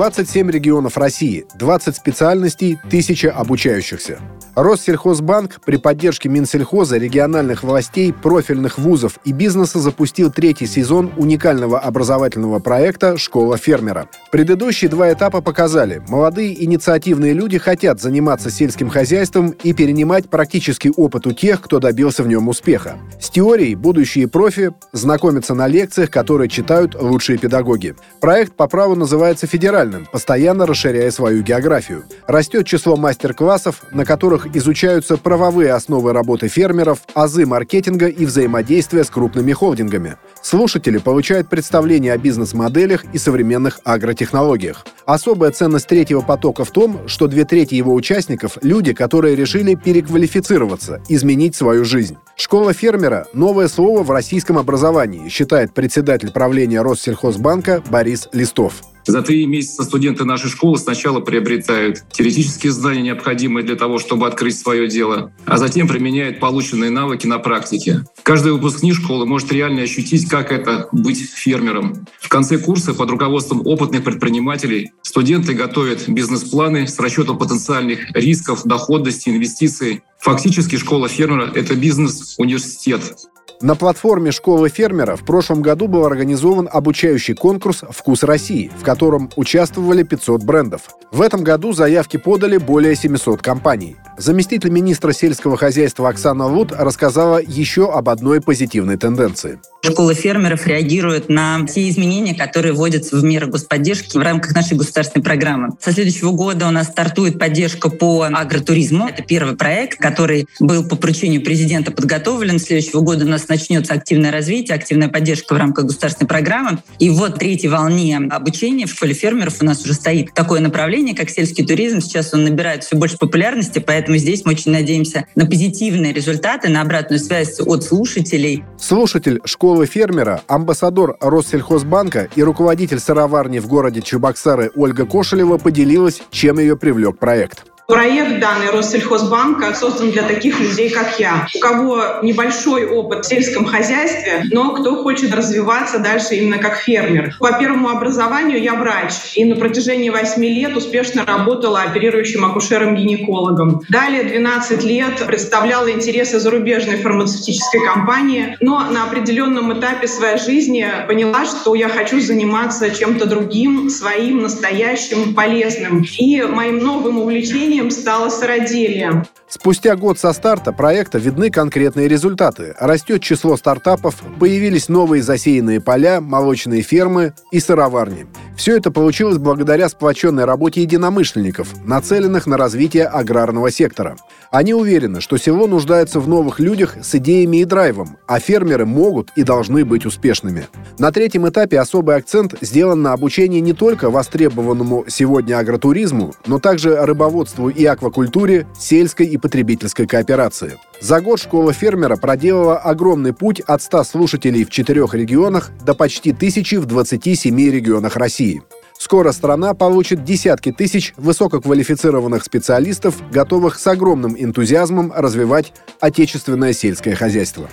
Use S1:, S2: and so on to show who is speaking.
S1: 27 регионов России, 20 специальностей, 1000 обучающихся. Россельхозбанк при поддержке Минсельхоза, региональных властей, профильных вузов и бизнеса запустил третий сезон уникального образовательного проекта «Школа фермера». Предыдущие два этапа показали, молодые инициативные люди хотят заниматься сельским хозяйством и перенимать практический опыт у тех, кто добился в нем успеха. С теорией будущие профи знакомятся на лекциях, которые читают лучшие педагоги. Проект по праву называется федеральным, постоянно расширяя свою географию. Растет число мастер-классов, на которых изучаются правовые основы работы фермеров, азы маркетинга и взаимодействия с крупными холдингами. Слушатели получают представление о бизнес-моделях и современных агротехнологиях. Особая ценность третьего потока в том, что две трети его участников – люди, которые решили переквалифицироваться, изменить свою жизнь. Школа фермера – новое слово в российском образовании, считает председатель правления Россельхозбанка Борис Листов.
S2: За три месяца студенты нашей школы сначала приобретают теоретические знания, необходимые для того, чтобы открыть свое дело, а затем применяют полученные навыки на практике. Каждый выпускник школы может реально ощутить, как это быть фермером. В конце курса под руководством опытных предпринимателей студенты готовят бизнес-планы с расчетом потенциальных рисков, доходности, инвестиций. Фактически школа фермера — это бизнес-университет.
S1: На платформе школы фермера в прошлом году был организован обучающий конкурс «Вкус России», в котором участвовали 500 брендов. В этом году заявки подали более 700 компаний. Заместитель министра сельского хозяйства Оксана Лут рассказала еще об одной позитивной тенденции.
S3: Школа фермеров реагирует на те изменения, которые вводятся в меры господдержки в рамках нашей государственной программы. Со следующего года у нас стартует поддержка по агротуризму. Это первый проект, который был по поручению президента подготовлен. С следующего года у нас начнется активное развитие, активная поддержка в рамках государственной программы. И вот третьей волне обучения в школе фермеров у нас уже стоит такое направление, как сельский туризм. Сейчас он набирает все больше популярности, поэтому здесь мы очень надеемся на позитивные результаты, на обратную связь от слушателей.
S1: Слушатель школы фермера, амбассадор Россельхозбанка и руководитель сыроварни в городе Чебоксары Ольга Кошелева поделилась, чем ее привлек проект.
S4: Проект данный Россельхозбанка создан для таких людей, как я, у кого небольшой опыт в сельском хозяйстве, но кто хочет развиваться дальше именно как фермер. По первому образованию я врач, и на протяжении 8 лет успешно работала оперирующим акушером-гинекологом. Далее 12 лет представляла интересы зарубежной фармацевтической компании, но на определенном этапе своей жизни поняла, что я хочу заниматься чем-то другим, своим, настоящим, полезным. И моим новым увлечением направлением стало сыроделие.
S1: Спустя год со старта проекта видны конкретные результаты. Растет число стартапов, появились новые засеянные поля, молочные фермы и сыроварни. Все это получилось благодаря сплоченной работе единомышленников, нацеленных на развитие аграрного сектора. Они уверены, что село нуждается в новых людях с идеями и драйвом, а фермеры могут и должны быть успешными. На третьем этапе особый акцент сделан на обучении не только востребованному сегодня агротуризму, но также рыбоводству и аквакультуре, сельской и потребительской кооперации. За год школа фермера проделала огромный путь от 100 слушателей в четырех регионах до почти тысячи в 27 регионах России. Скоро страна получит десятки тысяч высококвалифицированных специалистов, готовых с огромным энтузиазмом развивать отечественное сельское хозяйство.